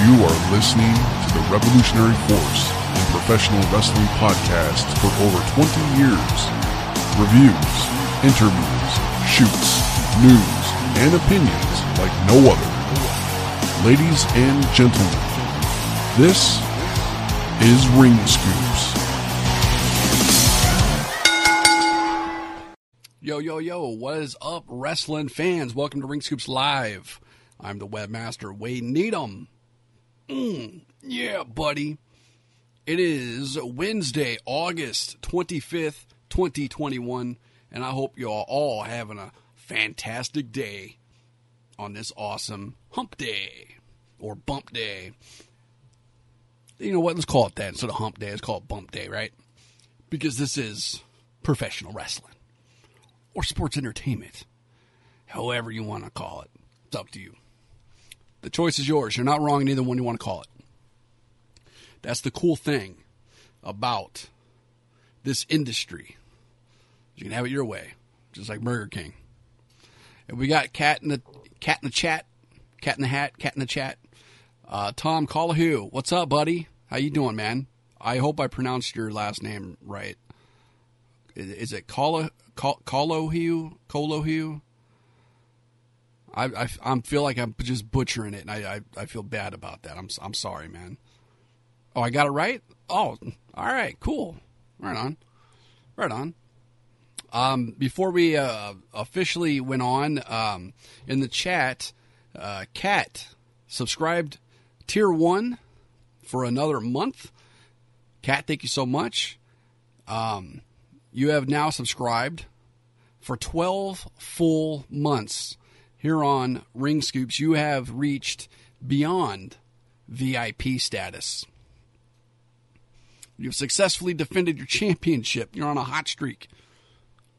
You are listening to the Revolutionary Force in Professional Wrestling Podcast for over 20 years. Reviews, interviews, shoots, news, and opinions like no other. Ladies and gentlemen, this is Ring Scoops. Yo, yo, yo, what is up, wrestling fans? Welcome to Ring Scoops Live. I'm the webmaster, Wade Needham. Mm, yeah, buddy. It is Wednesday, August 25th, 2021, and I hope you are all having a fantastic day on this awesome hump day or bump day. You know what? Let's call it that instead of hump day. Let's call it bump day, right? Because this is professional wrestling or sports entertainment, however you want to call it. It's up to you. The choice is yours. You're not wrong in either one you want to call it. That's the cool thing about this industry. You can have it your way, just like Burger King. And we got cat in the cat in the chat, cat in the hat, cat in the chat. Uh, Tom Collahu, what's up, buddy? How you doing, man? I hope I pronounced your last name right. Is, is it Collahu? Colohue? Colohue? I, I, I feel like I'm just butchering it, and I, I, I feel bad about that. I'm I'm sorry, man. Oh, I got it right. Oh, all right, cool. Right on, right on. Um, before we uh, officially went on um, in the chat, uh, Cat subscribed tier one for another month. Cat, thank you so much. Um, you have now subscribed for 12 full months here on Ring Scoops, you have reached beyond VIP status. You've successfully defended your championship. You're on a hot streak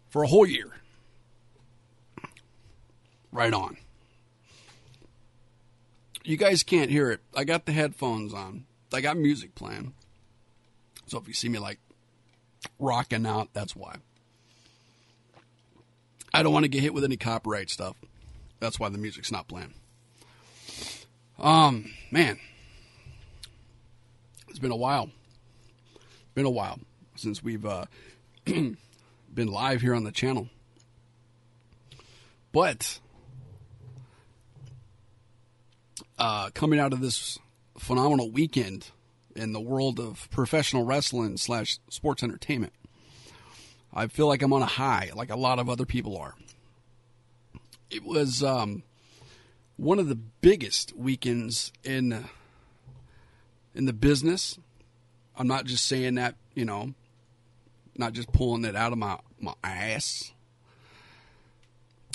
for a whole year. Right on. You guys can't hear it. I got the headphones on. I got music playing. So if you see me like rocking out, that's why. I don't want to get hit with any copyright stuff. That's why the music's not playing. Um, man, it's been a while. Been a while since we've uh, been live here on the channel. But uh, coming out of this phenomenal weekend in the world of professional wrestling slash sports entertainment, I feel like I'm on a high, like a lot of other people are it was um, one of the biggest weekends in in the business. I'm not just saying that, you know, not just pulling it out of my my ass.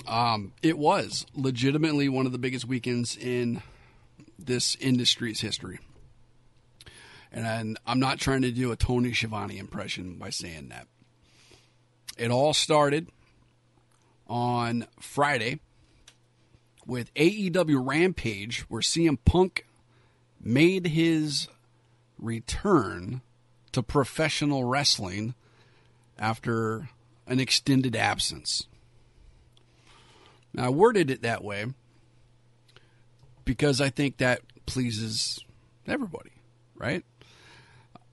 Um, it was legitimately one of the biggest weekends in this industry's history. And I'm not trying to do a Tony Schiavone impression by saying that. It all started on Friday with AEW Rampage, where CM Punk made his return to professional wrestling after an extended absence. Now, I worded it that way because I think that pleases everybody, right?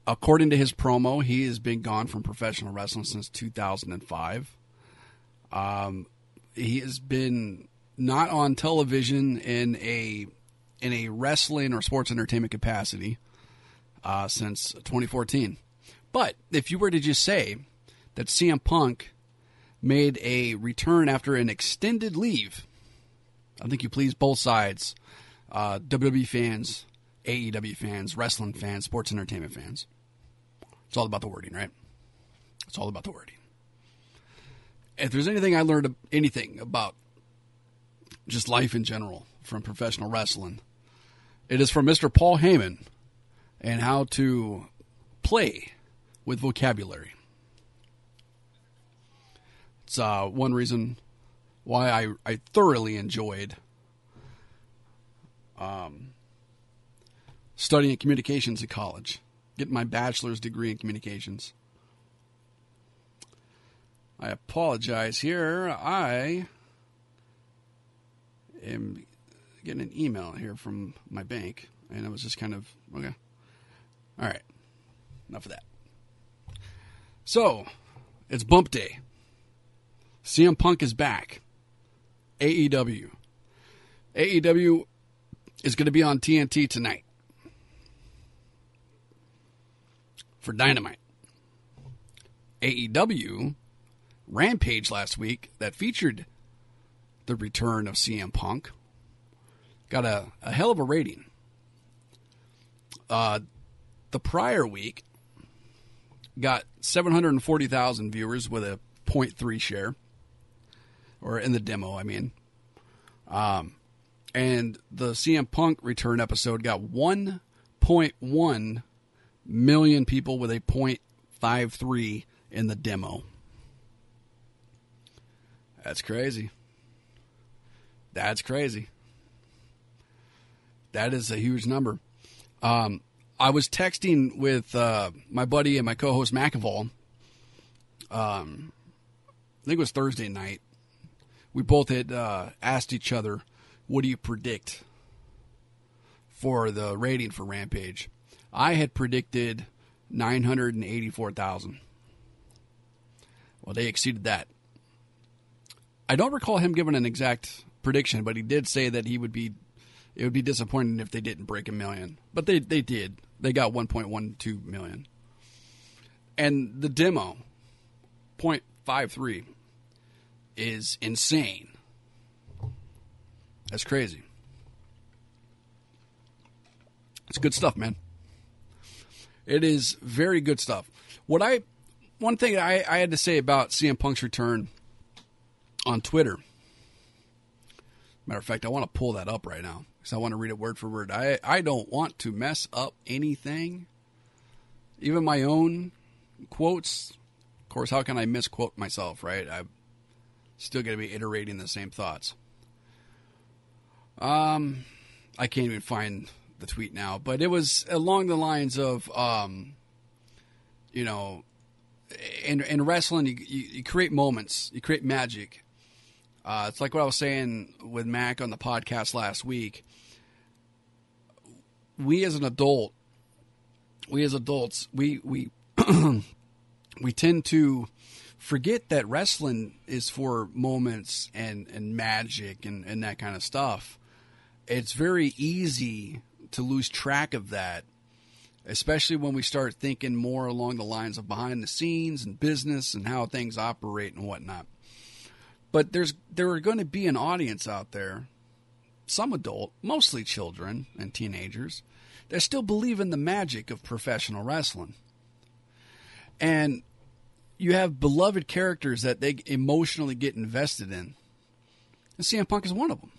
According to his promo, he has been gone from professional wrestling since 2005. Um, he has been not on television in a in a wrestling or sports entertainment capacity uh, since 2014. But if you were to just say that CM Punk made a return after an extended leave, I think you please both sides, uh, WWE fans, AEW fans, wrestling fans, sports entertainment fans. It's all about the wording, right? It's all about the wording. If there's anything I learned anything about just life in general from professional wrestling. It is from Mr. Paul Heyman and how to play with vocabulary. It's uh, one reason why I, I thoroughly enjoyed um, studying communications at college, getting my bachelor's degree in communications. I apologize here. I am getting an email here from my bank, and I was just kind of okay. All right, enough of that. So, it's Bump Day. CM Punk is back. AEW. AEW is going to be on TNT tonight for Dynamite. AEW Rampage last week that featured the return of CM Punk got a, a hell of a rating. Uh, the prior week got 740,000 viewers with a 0.3 share, or in the demo, I mean. Um, and the CM Punk return episode got 1.1 million people with a 0.53 in the demo. That's crazy. That's crazy. That is a huge number. Um, I was texting with uh, my buddy and my co-host McAvoy. Um, I think it was Thursday night. We both had uh, asked each other, "What do you predict for the rating for Rampage?" I had predicted nine hundred and eighty-four thousand. Well, they exceeded that. I don't recall him giving an exact prediction, but he did say that he would be it would be disappointing if they didn't break a million. But they they did. They got 1.12 million. And the demo 0.53 is insane. That's crazy. It's good stuff, man. It is very good stuff. What I one thing I, I had to say about CM Punk's return on Twitter. Matter of fact, I want to pull that up right now because I want to read it word for word. I, I don't want to mess up anything, even my own quotes. Of course, how can I misquote myself, right? I'm still going to be iterating the same thoughts. Um, I can't even find the tweet now, but it was along the lines of, um, you know, in in wrestling, you, you, you create moments, you create magic. Uh, it's like what I was saying with Mac on the podcast last week. We as an adult, we as adults, we we we tend to forget that wrestling is for moments and, and magic and, and that kind of stuff. It's very easy to lose track of that especially when we start thinking more along the lines of behind the scenes and business and how things operate and whatnot. But there's there are going to be an audience out there, some adult, mostly children and teenagers, that still believe in the magic of professional wrestling. And you have beloved characters that they emotionally get invested in. And CM Punk is one of them.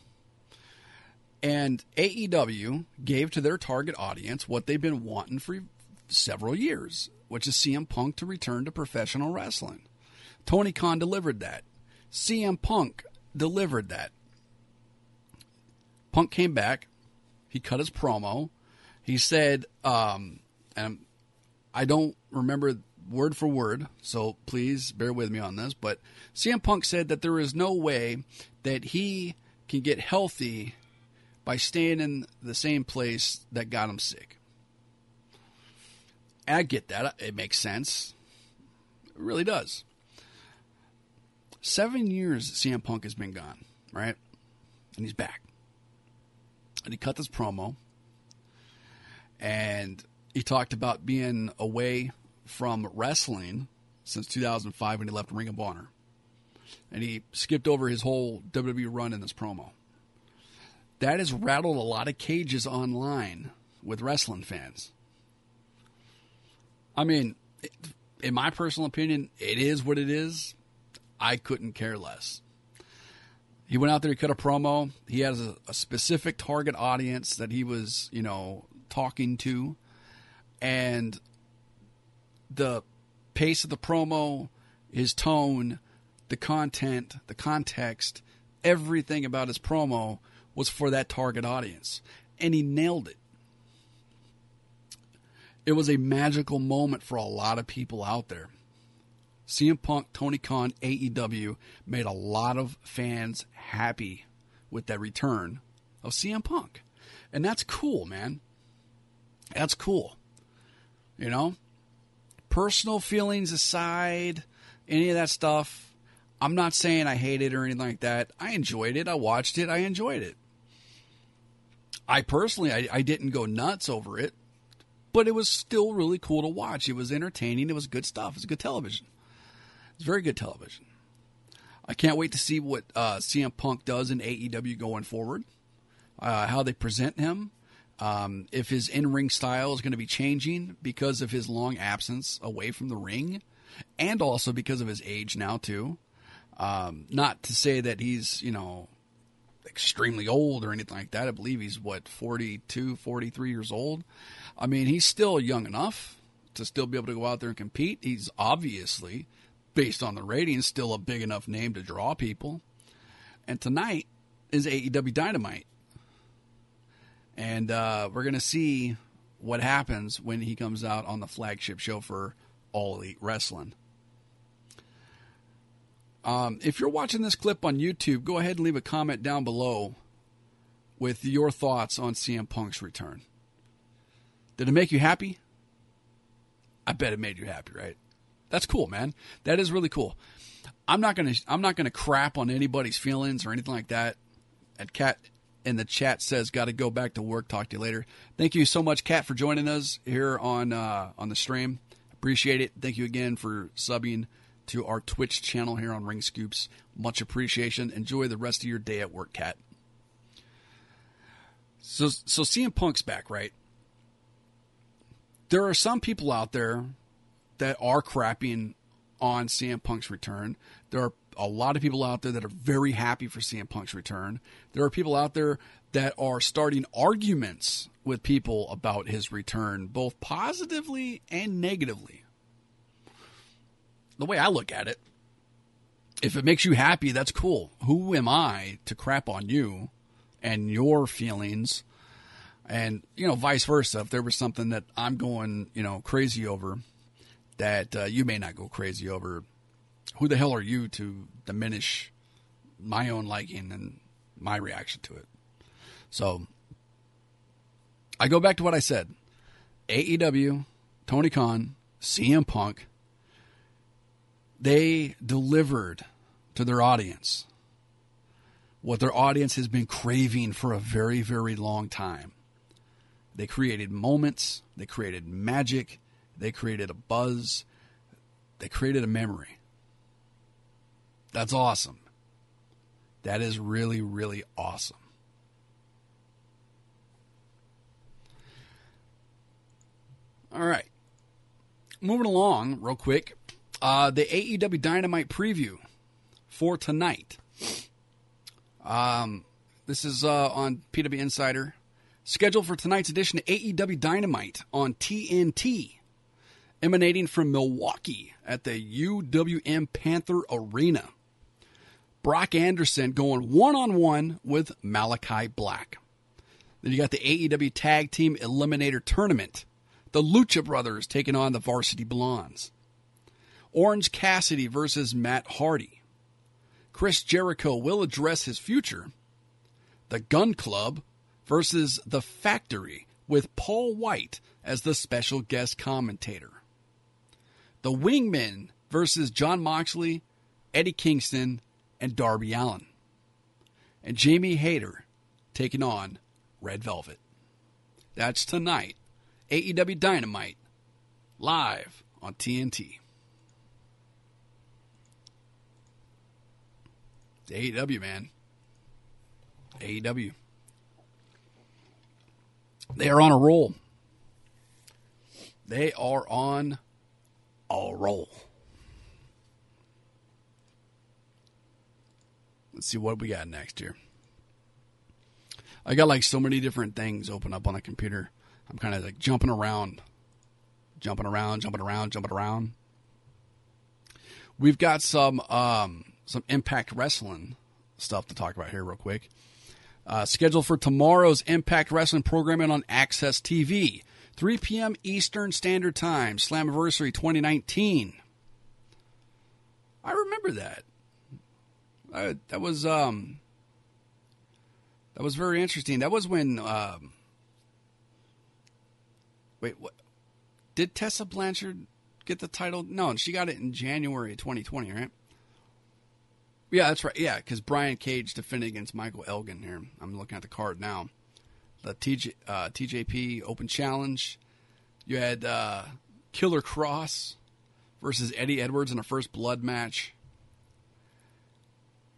And AEW gave to their target audience what they've been wanting for several years, which is CM Punk to return to professional wrestling. Tony Khan delivered that. CM Punk delivered that. Punk came back. He cut his promo. He said, um, and I don't remember word for word, so please bear with me on this, but CM Punk said that there is no way that he can get healthy by staying in the same place that got him sick. I get that. It makes sense. It really does. Seven years CM Punk has been gone, right? And he's back. And he cut this promo. And he talked about being away from wrestling since 2005 when he left Ring of Honor. And he skipped over his whole WWE run in this promo that has rattled a lot of cages online with wrestling fans. I mean, in my personal opinion, it is what it is. I couldn't care less. He went out there, he cut a promo. He has a, a specific target audience that he was, you know, talking to. And the pace of the promo, his tone, the content, the context, everything about his promo was for that target audience. And he nailed it. It was a magical moment for a lot of people out there. CM Punk, Tony Khan, AEW made a lot of fans happy with that return of CM Punk. And that's cool, man. That's cool. You know? Personal feelings aside, any of that stuff, I'm not saying I hate it or anything like that. I enjoyed it. I watched it. I enjoyed it. I personally, I, I didn't go nuts over it, but it was still really cool to watch. It was entertaining. It was good stuff. It was good television. It's very good television. I can't wait to see what uh, CM Punk does in AEW going forward, uh, how they present him, um, if his in ring style is going to be changing because of his long absence away from the ring, and also because of his age now, too. Um, not to say that he's, you know, extremely old or anything like that. I believe he's, what, 42, 43 years old. I mean, he's still young enough to still be able to go out there and compete. He's obviously, based on the ratings, still a big enough name to draw people. And tonight is AEW Dynamite. And uh, we're going to see what happens when he comes out on the flagship show for All Elite Wrestling. Um, if you're watching this clip on YouTube, go ahead and leave a comment down below with your thoughts on CM Punk's return. Did it make you happy? I bet it made you happy, right? That's cool, man. That is really cool. I'm not gonna I'm not gonna crap on anybody's feelings or anything like that. And Cat in the chat says, "Got to go back to work. Talk to you later." Thank you so much, Cat, for joining us here on uh, on the stream. Appreciate it. Thank you again for subbing to our Twitch channel here on Ring Scoops. Much appreciation. Enjoy the rest of your day at work, Cat. So, so CM Punk's back, right? There are some people out there that are crapping on CM Punk's return. There are a lot of people out there that are very happy for CM Punk's return. There are people out there that are starting arguments with people about his return, both positively and negatively the way I look at it, if it makes you happy, that's cool. Who am I to crap on you and your feelings? And, you know, vice versa. If there was something that I'm going, you know, crazy over that uh, you may not go crazy over, who the hell are you to diminish my own liking and my reaction to it? So I go back to what I said AEW, Tony Khan, CM Punk, they delivered to their audience what their audience has been craving for a very, very long time. They created moments, they created magic, they created a buzz, they created a memory. That's awesome. That is really, really awesome. All right. Moving along, real quick. Uh, the AEW Dynamite preview for tonight. Um, this is uh, on PW Insider. Scheduled for tonight's edition of AEW Dynamite on TNT, emanating from Milwaukee at the UWM Panther Arena. Brock Anderson going one on one with Malachi Black. Then you got the AEW Tag Team Eliminator Tournament. The Lucha Brothers taking on the Varsity Blondes. Orange Cassidy versus Matt Hardy. Chris Jericho will address his future. The Gun Club versus The Factory with Paul White as the special guest commentator. The Wingmen versus Jon Moxley, Eddie Kingston, and Darby Allen. And Jamie Hayter taking on Red Velvet. That's tonight. AEW Dynamite live on TNT. AEW, man. AEW. They are on a roll. They are on a roll. Let's see what we got next here. I got like so many different things open up on the computer. I'm kind of like jumping around, jumping around, jumping around, jumping around. We've got some um, some Impact Wrestling stuff to talk about here, real quick. Uh, scheduled for tomorrow's Impact Wrestling programming on AXS TV, 3 p.m. Eastern Standard Time, Slammiversary 2019. I remember that. I, that was um, that was very interesting. That was when um, Wait, what? Did Tessa Blanchard get the title? No, she got it in January 2020, right? Yeah, that's right. Yeah, because Brian Cage defended against Michael Elgin here. I'm looking at the card now. The TJ, uh, TJP Open Challenge. You had uh, Killer Kross versus Eddie Edwards in a first blood match.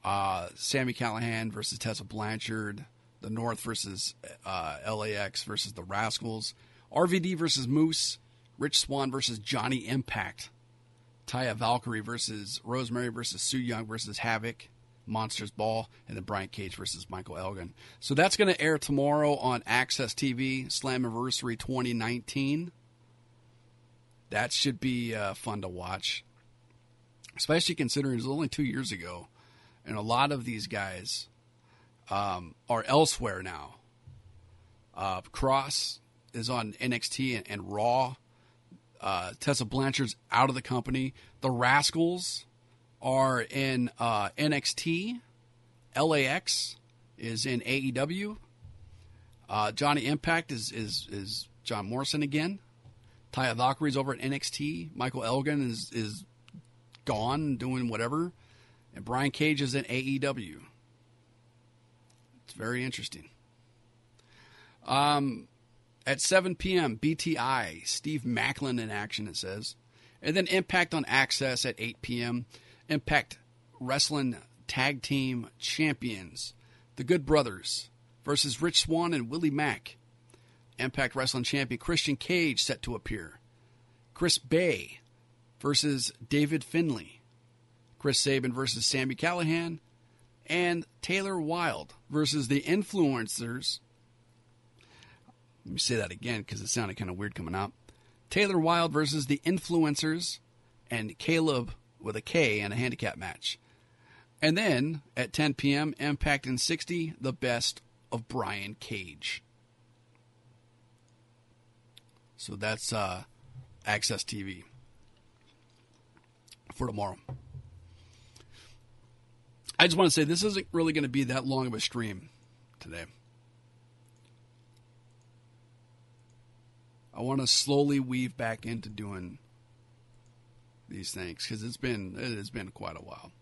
Uh, Sami Callihan versus Tessa Blanchard. The North versus uh, LAX versus the Rascals. RVD versus Moose. Rich Swann versus Johnny Impact. Taya Valkyrie versus Rosemary versus Su Yung versus Havoc. Monsters Ball, and then Brian Cage versus Michael Elgin. So that's going to air tomorrow on AXS TV, Slammiversary 2019. That should be uh, fun to watch, especially considering it was only two years ago, and a lot of these guys um, are elsewhere now. Uh, Kross is on NXT and, and Raw. Uh, Tessa Blanchard's out of the company. The Rascals are in uh, NXT. LAX is in AEW. Uh, Johnny Impact is, is is John Morrison again. Taya Valkyrie's over at NXT. Michael Elgin is is gone doing whatever, and Brian Cage is in AEW. It's very interesting. Um, at 7 p.m., BTI, Steve Maclin in action, it says. And then Impact on AXS at 8 p.m. Impact Wrestling Tag Team Champions, the Good Brothers versus Rich Swann and Willie Mack. Impact Wrestling Champion Christian Cage set to appear. Chris Bey versus David Finlay. Chris Sabin versus Sami Callihan. And Taylor Wilde versus the Influencers. Let me say that again because it sounded kind of weird coming out. Taylor Wilde versus the Influencers and Caleb with a K and a handicap match. And then at 10 p.m., Impact in 60, the best of Brian Cage. So that's uh, AXS TV for tomorrow. I just want to say this isn't really going to be that long of a stream today. I want to slowly weave back into doing these things because it's been it has been quite a while,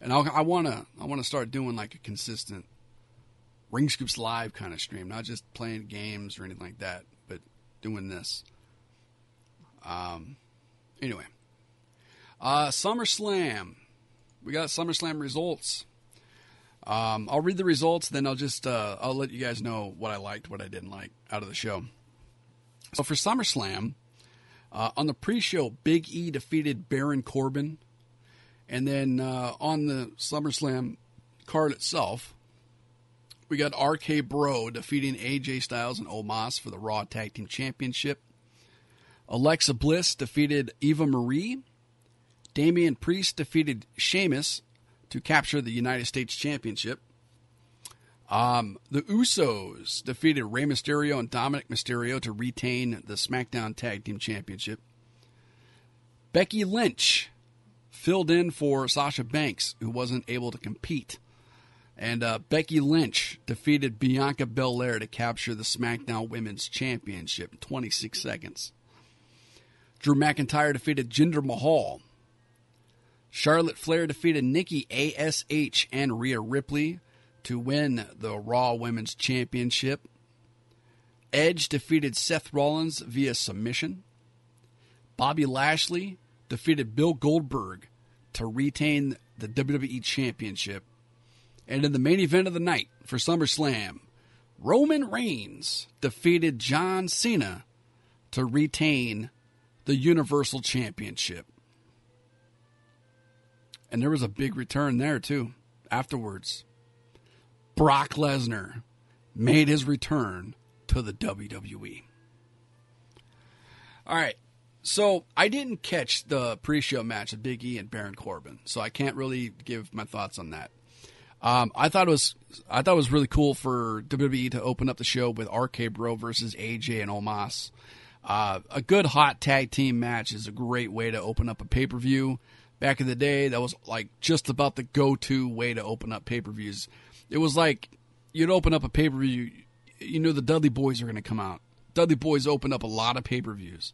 and I'll, I want to I want to start doing like a consistent Ring Scoops live kind of stream, not just playing games or anything like that, but doing this. Um, anyway, uh, SummerSlam, we got SummerSlam results. Um, I'll read the results, then I'll just uh, I'll let you guys know what I liked, what I didn't like out of the show. So for SummerSlam, uh, on the pre-show, Big E defeated Baron Corbin, and then uh, on the SummerSlam card itself, we got RK Bro defeating AJ Styles and Omos for the Raw Tag Team Championship. Alexa Bliss defeated Eva Marie. Damian Priest defeated Sheamus to capture the United States Championship. Um, the Usos defeated Rey Mysterio and Dominic Mysterio to retain the SmackDown Tag Team Championship. Becky Lynch filled in for Sasha Banks, who wasn't able to compete. And uh, Becky Lynch defeated Bianca Belair to capture the SmackDown Women's Championship in 26 seconds. Drew McIntyre defeated Jinder Mahal. Charlotte Flair defeated Nikki ASH and Rhea Ripley to win the Raw Women's Championship. Edge defeated Seth Rollins via submission. Bobby Lashley defeated Bill Goldberg to retain the WWE Championship. And in the main event of the night for SummerSlam, Roman Reigns defeated John Cena to retain the Universal Championship. And there was a big return there, too, afterwards. Brock Lesnar made his return to the WWE. All right. So I didn't catch the pre-show match of Big E and Baron Corbin, so I can't really give my thoughts on that. Um, I thought it was I thought it was really cool for WWE to open up the show with RK Bro versus AJ and Omos. Uh, a good hot tag team match is a great way to open up a pay per view. Back in the day, that was like just about the go to way to open up pay per views. It was like you'd open up a pay per view, you know the Dudley Boys are going to come out. Dudley Boys opened up a lot of pay per views,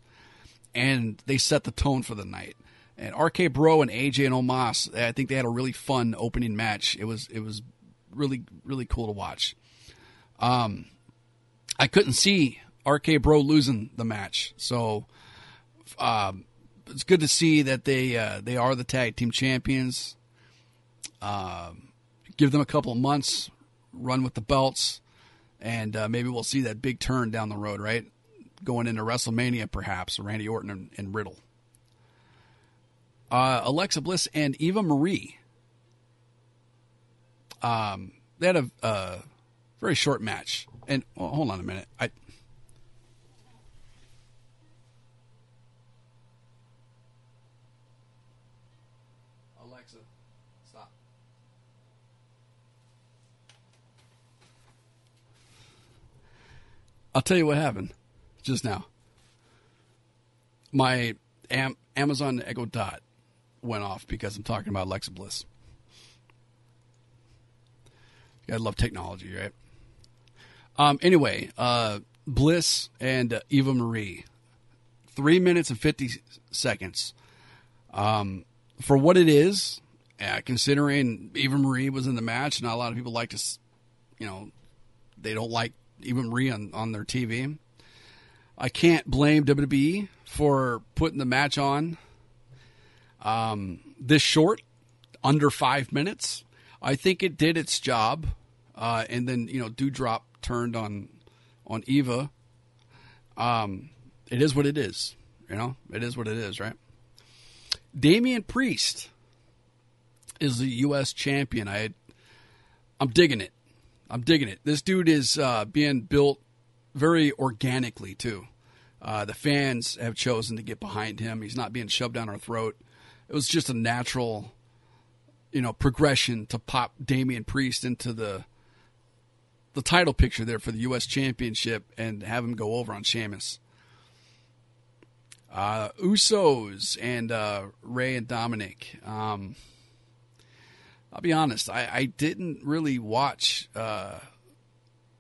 and they set the tone for the night. And RK Bro and AJ and Omos, I think they had a really fun opening match. It was it was really really cool to watch. Um, I couldn't see RK Bro losing the match, so um, it's good to see that they uh, they are the tag team champions. Um, give them a couple of months, run with the belts, and uh, maybe we'll see that big turn down the road, right? Going into WrestleMania, perhaps Randy Orton and, and Riddle. Uh, Alexa Bliss and Eva Marie. Um, they had a, a very short match, and well, hold on a minute. I Alexa, stop. I'll tell you what happened just now. My Am- Amazon Echo Dot went off because I'm talking about Alexa Bliss. I love technology, right? Um, anyway, uh, Bliss and uh, Eva Marie, three minutes and fifty seconds. Um, for what it is, uh, considering Eva Marie was in the match, not a lot of people like to, you know, they don't like Eva Marie on, on their TV. I can't blame WWE for putting the match on um, this short, under five minutes. I think it did its job, uh, and then you know, Doudrop turned on on Eva. Um, it is what it is. You know, it is what it is, right? Damian Priest is the U.S. champion. I, I'm digging it. I'm digging it. This dude is uh, being built very organically too. Uh, the fans have chosen to get behind him. He's not being shoved down our throat. It was just a natural, you know, progression to pop Damian Priest into the the title picture there for the U.S. Championship and have him go over on Sheamus. Uh, Usos and uh, Rey and Dominic. Um, I'll be honest, I, I didn't really watch, uh,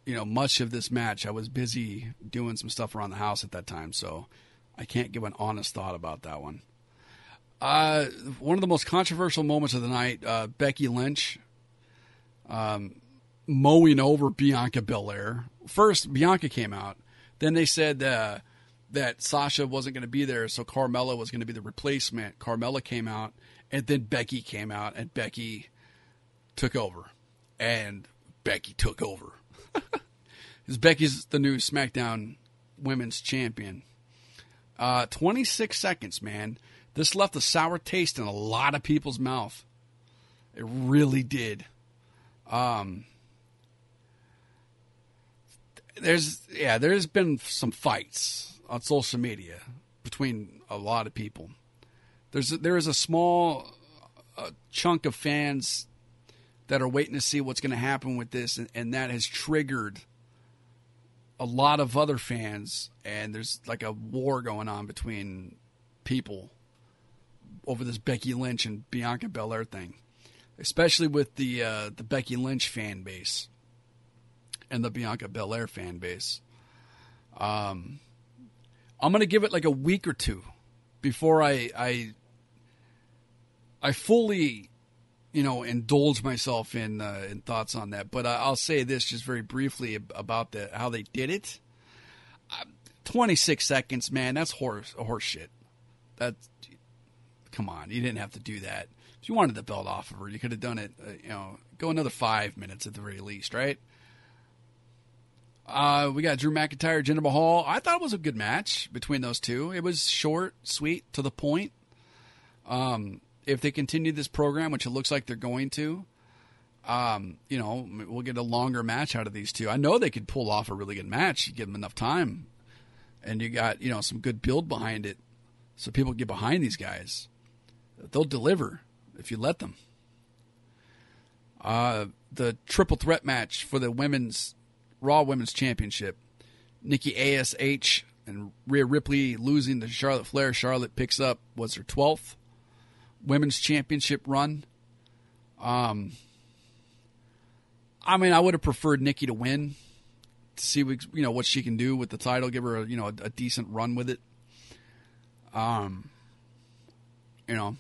you know, much of this match. I was busy doing some stuff around the house at that time, so I can't give an honest thought about that one. Uh, one of the most controversial moments of the night, uh, Becky Lynch um, mowing over Bianca Belair. First, Bianca came out. Then they said uh, that Sasha wasn't going to be there, so Carmella was going to be the replacement. Carmella came out, and then Becky came out, and Becky took over. And Becky took over. Because Becky's the new SmackDown Women's Champion. Uh, 26 seconds, man. This left a sour taste in a lot of people's mouth. It really did. Um, there's yeah, there's been some fights on social media between a lot of people. There's there is a small uh, chunk of fans that are waiting to see what's going to happen with this, and, and that has triggered a lot of other fans. And there's like a war going on between people over this Becky Lynch and Bianca Belair thing, especially with the uh, the Becky Lynch fan base and the Bianca Belair fan base. Um, I'm gonna give it like a week or two before I I I fully you know indulge myself in uh, in thoughts on that. But I'll say this just very briefly about the how they did it. Uh, 26 seconds, man. That's horse horse shit. That come on, you didn't have to do that. If you wanted the belt off of her, you could have done it. Uh, you know, go another five minutes at the very least, right? Uh, we got Drew McIntyre, Jinder Mahal. I thought it was a good match between those two. It was short, sweet, to the point. Um, if they continue this program, which it looks like they're going to, um, you know, we'll get a longer match out of these two. I know they could pull off a really good match. You give them enough time, and you got you know some good build behind it, so people get behind these guys. They'll deliver if you let them. Uh, the triple threat match for the women's Raw Women's Championship. Nikki ASH and Rhea Ripley losing to Charlotte Flair. Charlotte picks up was her twelfth women's championship run. Um, I mean, I would have preferred Nikki to win, to see you know what she can do with the title. Give her a you know a, a decent run with it. Um, you know,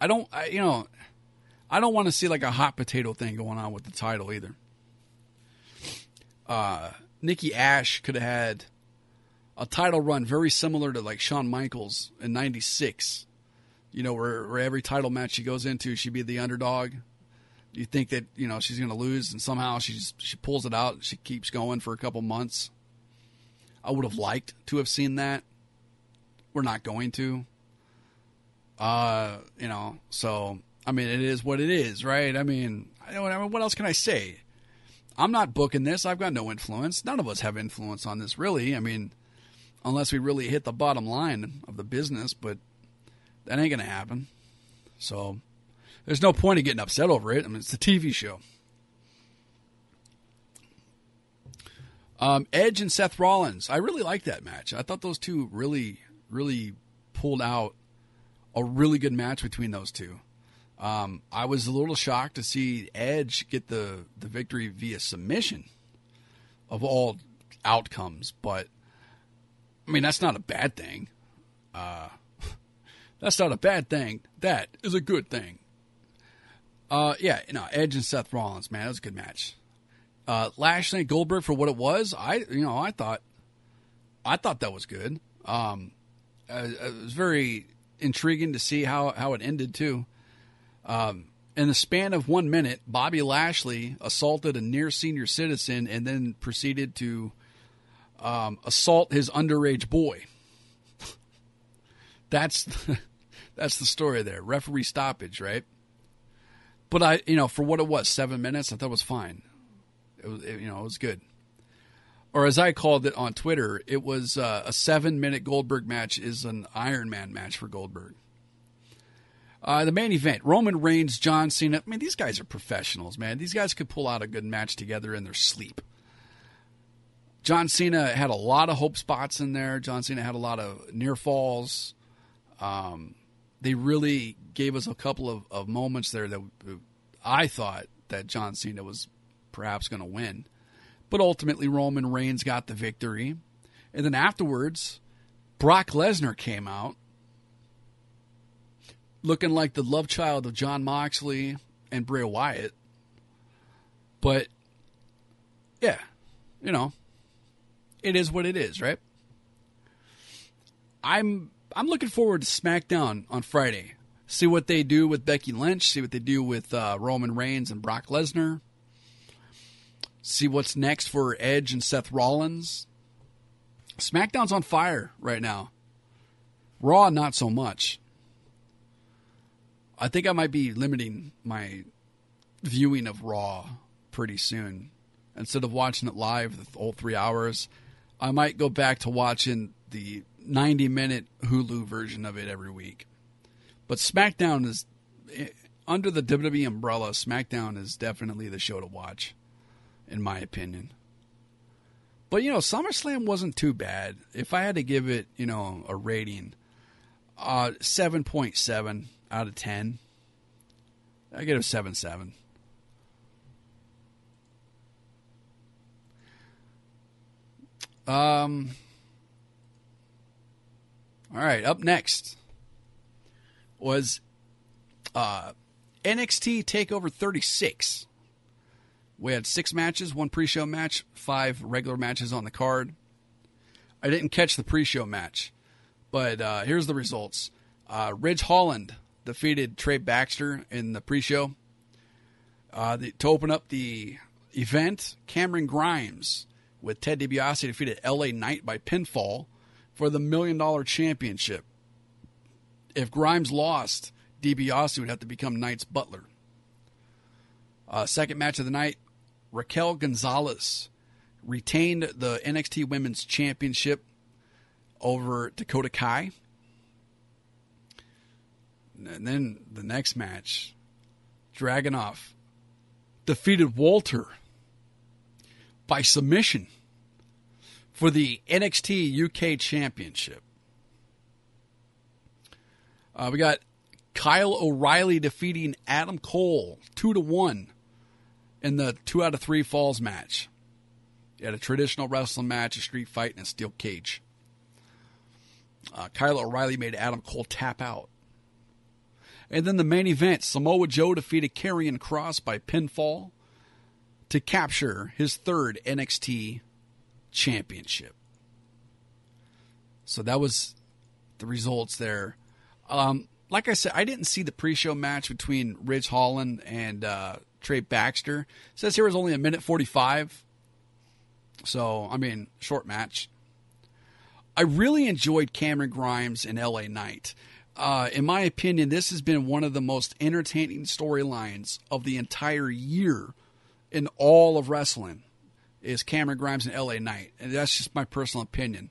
I don't, I, you know, I don't want to see like a hot potato thing going on with the title either. Uh, Nikki Ash could have had a title run very similar to like Shawn Michaels in '96. You know, where, where every title match she goes into, she'd be the underdog. You think that you know she's going to lose, and somehow she she pulls it out. She keeps going for a couple months. I would have liked to have seen that. We're not going to. Uh, you know, so I mean, it is what it is, right? I mean, I don't. I mean, what else can I say? I'm not booking this. I've got no influence. None of us have influence on this, really. I mean, unless we really hit the bottom line of the business, but that ain't going to happen. So there's no point in getting upset over it. I mean, it's a TV show. Um, Edge and Seth Rollins. I really like that match. I thought those two really, really pulled out a really good match between those two. Um, I was a little shocked to see Edge get the, the victory via submission of all outcomes, but I mean, that's not a bad thing. Uh, that's not a bad thing. That is a good thing. Uh, yeah, you know, Edge and Seth Rollins, man, that was a good match. Uh, Lashley and Goldberg for what it was, I, you know, I thought, I thought that was good. Um, uh, it was very intriguing to see how, how it ended too. Um, in the span of one minute, Bobby Lashley assaulted a near senior citizen and then proceeded to um, assault his underage boy. that's that's the story there. Referee stoppage, right? But I, you know, for what it was, seven minutes, I thought it was fine. It was, it, you know, it was good. Or as I called it on Twitter, it was uh, a seven-minute Goldberg match is an Iron Man match for Goldberg. Uh, the main event: Roman Reigns, John Cena. I mean, these guys are professionals, man. These guys could pull out a good match together in their sleep. John Cena had a lot of hope spots in there. John Cena had a lot of near falls. Um, they really gave us a couple of, of moments there that I thought that John Cena was perhaps going to win. But ultimately, Roman Reigns got the victory. And then afterwards, Brock Lesnar came out looking like the love child of Jon Moxley and Bray Wyatt. But yeah, you know, it is what it is, right? I'm I'm looking forward to SmackDown on Friday. See what they do with Becky Lynch. See what they do with uh, Roman Reigns and Brock Lesnar. See what's next for Edge and Seth Rollins. SmackDown's on fire right now. Raw, not so much. I think I might be limiting my viewing of Raw pretty soon. Instead of watching it live the whole three hours, I might go back to watching the 90 minute Hulu version of it every week. But SmackDown is under the WWE umbrella. SmackDown is definitely the show to watch, in my opinion. But you know, SummerSlam wasn't too bad. If I had to give it, you know, a rating, uh, seven point seven out of 10. I get a 7 7. Um, all right, up next was uh, NXT TakeOver 36. We had six matches, one pre show match, five regular matches on the card. I didn't catch the pre show match, but uh, here's the results uh, Ridge Holland defeated Trey Baxter in the pre-show. Uh, to open up the event, Cameron Grimes with Ted DiBiase defeated LA Knight by pinfall for the Million Dollar Championship. If Grimes lost, DiBiase would have to become Knight's butler. Uh, second match of the night, Raquel Gonzalez retained the NXT Women's Championship over Dakota Kai. And then the next match, Dragunov defeated Walter by submission for the NXT UK Championship. Uh, we got Kyle O'Reilly defeating Adam Cole two to one in the two out of three falls match. Had a traditional wrestling match, a street fight, and a steel cage. Uh, Kyle O'Reilly made Adam Cole tap out. And then the main event Samoa Joe defeated Karrion Kross by pinfall to capture his third NXT championship. So that was the results there. Um, like I said, I didn't see the pre-show match between Ridge Holland and uh, Trey Baxter. It says here was only a minute forty-five. So I mean, short match. I really enjoyed Cameron Grimes and LA Knight. Uh, in my opinion, this has been one of the most entertaining storylines of the entire year in all of wrestling. Is Cameron Grimes and LA Knight, and that's just my personal opinion.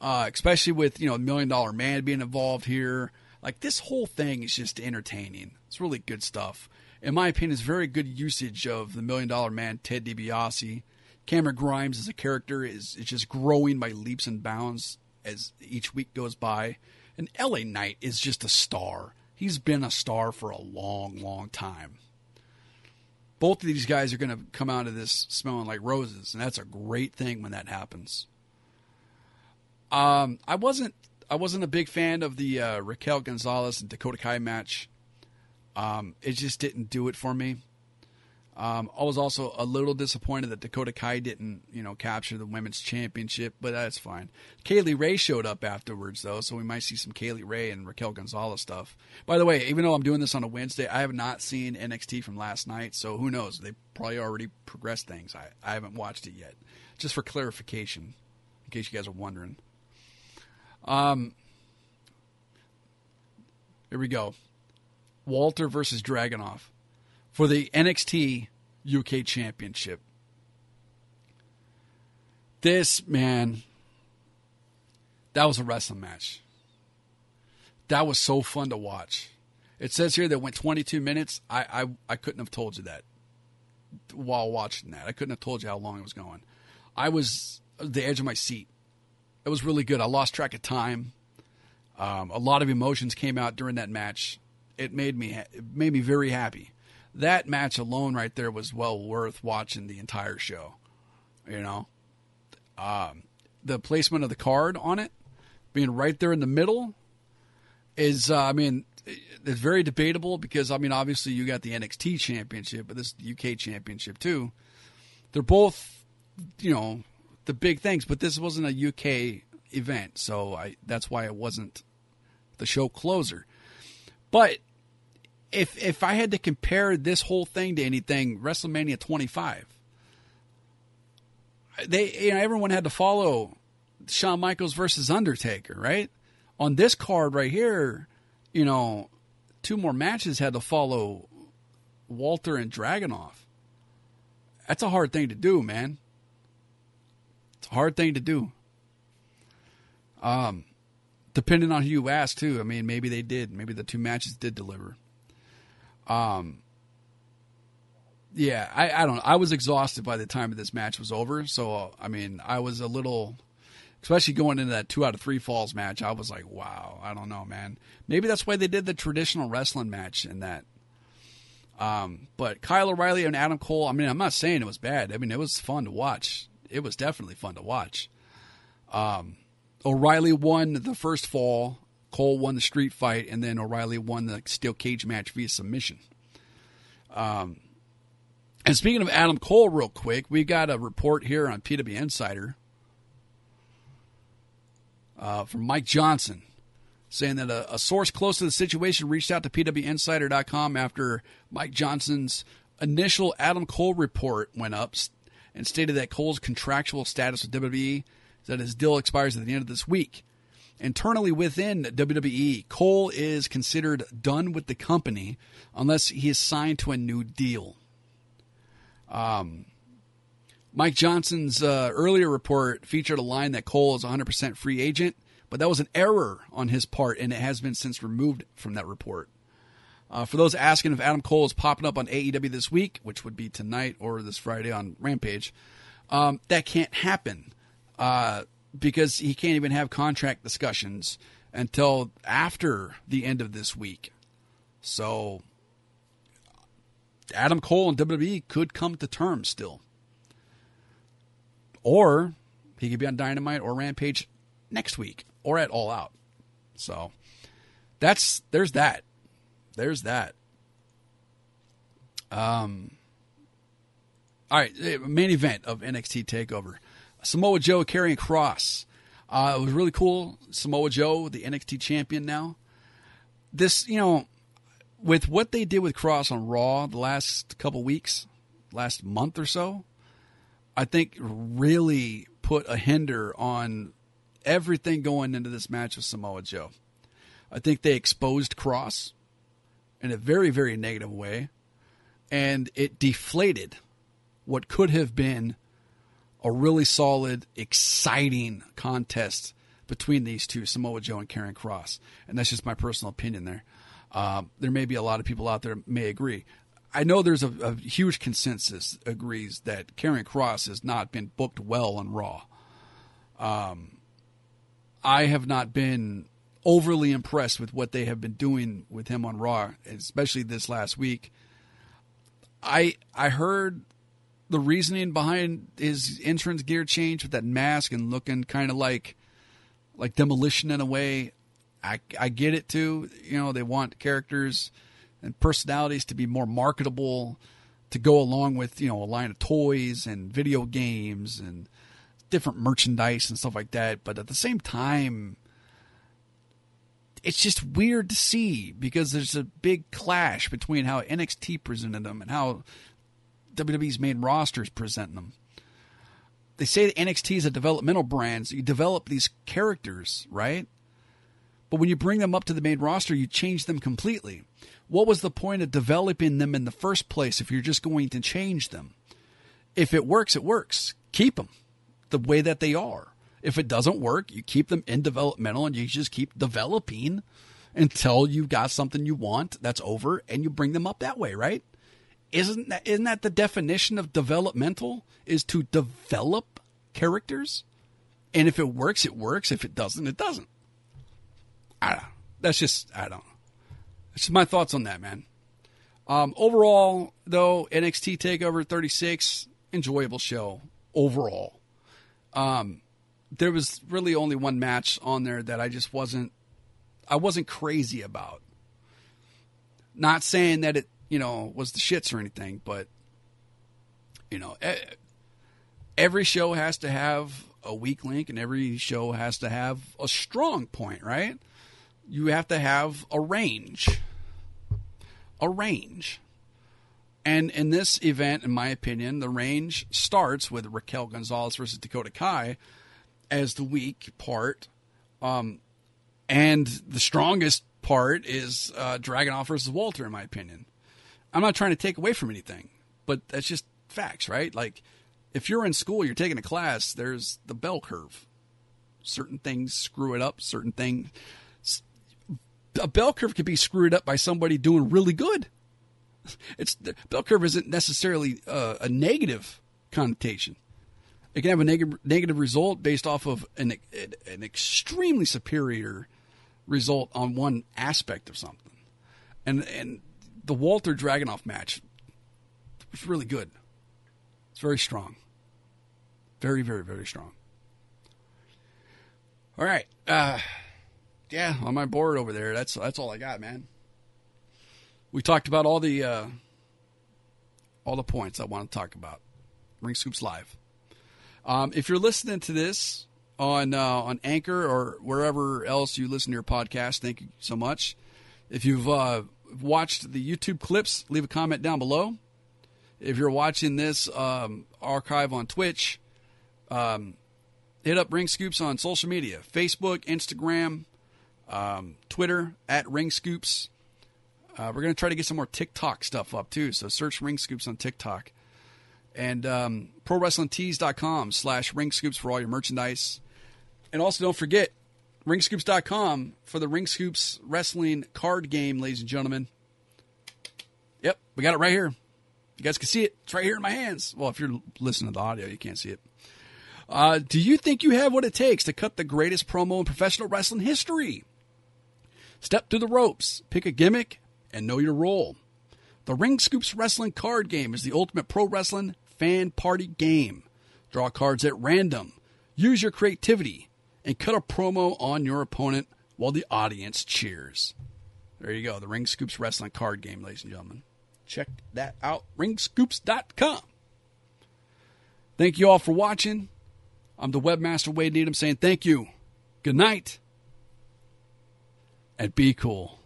Uh, especially with you know Million Dollar Man being involved here, like this whole thing is just entertaining. It's really good stuff. In my opinion, it's very good usage of the Million Dollar Man, Ted DiBiase. Cameron Grimes as a character is, is just growing by leaps and bounds as each week goes by. And LA Knight is just a star. He's been a star for a long, long time. Both of these guys are going to come out of this smelling like roses, and that's a great thing when that happens. Um, I wasn't I wasn't a big fan of the uh, Raquel Gonzalez and Dakota Kai match. Um, it just didn't do it for me. Um, I was also a little disappointed that Dakota Kai didn't, you know, capture the women's championship, but that's fine. Kaylee Ray showed up afterwards, though, so we might see some Kaylee Ray and Raquel Gonzalez stuff. By the way, even though I'm doing this on a Wednesday, I have not seen NXT from last night, so who knows? They probably already progressed things. I, I haven't watched it yet. Just for clarification, in case you guys are wondering. Um, here we go. Walter versus Dragunov for the NXT UK Championship. This man, that was a wrestling match. That was so fun to watch. It says here that went 22 minutes. I, I I couldn't have told you that while watching that. I couldn't have told you how long it was going. I was the edge of my seat. It was really good. I lost track of time. Um, a lot of emotions came out during that match. It made me it made me very happy. That match alone, right there, was well worth watching the entire show. You know, um, the placement of the card on it, being right there in the middle, is uh, I mean, it's very debatable because I mean, obviously you got the NXT championship, but this UK championship too. They're both, you know, the big things, but this wasn't a UK event, so I that's why it wasn't the show closer. But if if I had to compare this whole thing to anything, WrestleMania 25, they you know everyone had to follow Shawn Michaels versus Undertaker, right? On this card right here, you know, two more matches had to follow Walter and Dragunov. That's a hard thing to do, man. It's a hard thing to do. Um, depending on who you ask, too. I mean, maybe they did. Maybe the two matches did deliver. Um, yeah, I, I don't. I was exhausted by the time this match was over. So, I mean, I was a little, especially going into that two out of three falls match, I was like, wow, I don't know, man. Maybe that's why they did the traditional wrestling match in that. Um, but Kyle O'Reilly and Adam Cole, I mean, I'm not saying it was bad. I mean, it was fun to watch. It was definitely fun to watch. Um, O'Reilly won the first fall. Cole won the street fight, and then O'Reilly won the steel cage match via submission. Um, and speaking of Adam Cole, real quick, we got a report here on PW Insider uh, from Mike Johnson saying that a, a, source close to the situation reached out to PWInsider.com after Mike Johnson's initial Adam Cole report went up and stated that Cole's contractual status with WWE is that his deal expires at the end of this week. Internally within WWE, Cole is considered done with the company unless he is signed to a new deal. Um, Mike Johnson's uh, earlier report featured a line that Cole is 100% free agent, but that was an error on his part, and it has been since removed from that report. Uh, for those asking if Adam Cole is popping up on AEW this week, which would be tonight or this Friday on Rampage, um, that can't happen uh, because he can't even have contract discussions until after the end of this week. So Adam Cole and WWE could come to terms still. Or he could be on Dynamite or Rampage next week or at All Out. So that's there's that. There's that. Um all right, eh, main event of NXT Takeover: Samoa Joe Karrion Kross. Uh, it was really cool. Samoa Joe, the NXT champion now. This, you know, with what they did with Kross on Raw the last couple weeks, last month or so, I think really put a hinder on everything going into this match with Samoa Joe. I think they exposed Kross in a very, very negative way, and it deflated what could have been a really solid, exciting contest between these two, Samoa Joe and Karrion Kross. And that's just my personal opinion there. Uh, there may be a lot of people out there may agree. I know there's a, a huge consensus agrees that Karrion Kross has not been booked well on Raw. Um, I have not been overly impressed with what they have been doing with him on Raw, especially this last week. I I heard the reasoning behind his entrance gear change with that mask and looking kind of like like demolition in a way. I I get it too. You know, they want characters and personalities to be more marketable to go along with, you know, a line of toys and video games and different merchandise and stuff like that, but at the same time it's just weird to see because there's a big clash between how NXT presented them and how WWE's main rosters present them. They say that NXT is a developmental brand, so you develop these characters, right? But when you bring them up to the main roster, you change them completely. What was the point of developing them in the first place if you're just going to change them? If it works, it works. Keep them the way that they are. If it doesn't work, you keep them in developmental and you just keep developing until you've got something you want that's over and you bring them up that way, right? Isn't that isn't that the definition of developmental? Is to develop characters? And if it works it works. If it doesn't it doesn't. I don't know. that's just i don't know. That's just my thoughts on that man. Um, overall though nxt takeover 36 enjoyable show overall. Um, there was really only one match on there that i just wasn't i wasn't crazy about. Not saying that it you know, was the shits or anything, but you know, every show has to have a weak link and every show has to have a strong point, right? You have to have a range. A range. And in this event, in my opinion, the range starts with Raquel Gonzalez versus Dakota Kai as the weak part. Um, and the strongest part is uh, Dragunov versus Walter, in my opinion. I'm not trying to take away from anything, but that's just facts, right? Like if you're in school, you're taking a class, there's the bell curve. Certain things screw it up, certain things a bell curve could be screwed up by somebody doing really good. It's the bell curve isn't necessarily uh, a negative connotation. It can have a negative negative result based off of an an extremely superior result on one aspect of something. And and the Walter Dragunov match was really good. It's very strong. Very, very, very strong. All right. Uh, yeah, on my board over there, that's that's all I got, man. We talked about all the uh, all the points I want to talk about. Ring Scoops Live. Um, if you're listening to this on uh, on Anchor or wherever else you listen to your podcast, thank you so much. If you've uh, watched the YouTube clips, leave a comment down below. If you're watching this um, archive on Twitch, um, hit up Ring Scoops on social media Facebook, Instagram, um, Twitter, at Ring Scoops. Uh, we're going to try to get some more TikTok stuff up too. So search Ring Scoops on TikTok. And um, ProWrestlingTees.com slash Ring Scoops for all your merchandise. And also don't forget, ringscoops.com for the Ring Scoops Wrestling card game, ladies and gentlemen. Yep, we got it right here. You guys can see it. It's right here in my hands. Well, if you're listening to the audio, you can't see it. Uh, do you think you have what it takes to cut the greatest promo in professional wrestling history? Step through the ropes, pick a gimmick, and know your role. The Ring Scoops Wrestling card game is the ultimate pro wrestling fan party game. Draw cards at random, use your creativity, and cut a promo on your opponent while the audience cheers. There you go, the Ring Scoops Wrestling card game, ladies and gentlemen. Check that out, ringscoops.com. Thank you all for watching. I'm the webmaster Wade Needham saying thank you, good night, and be cool.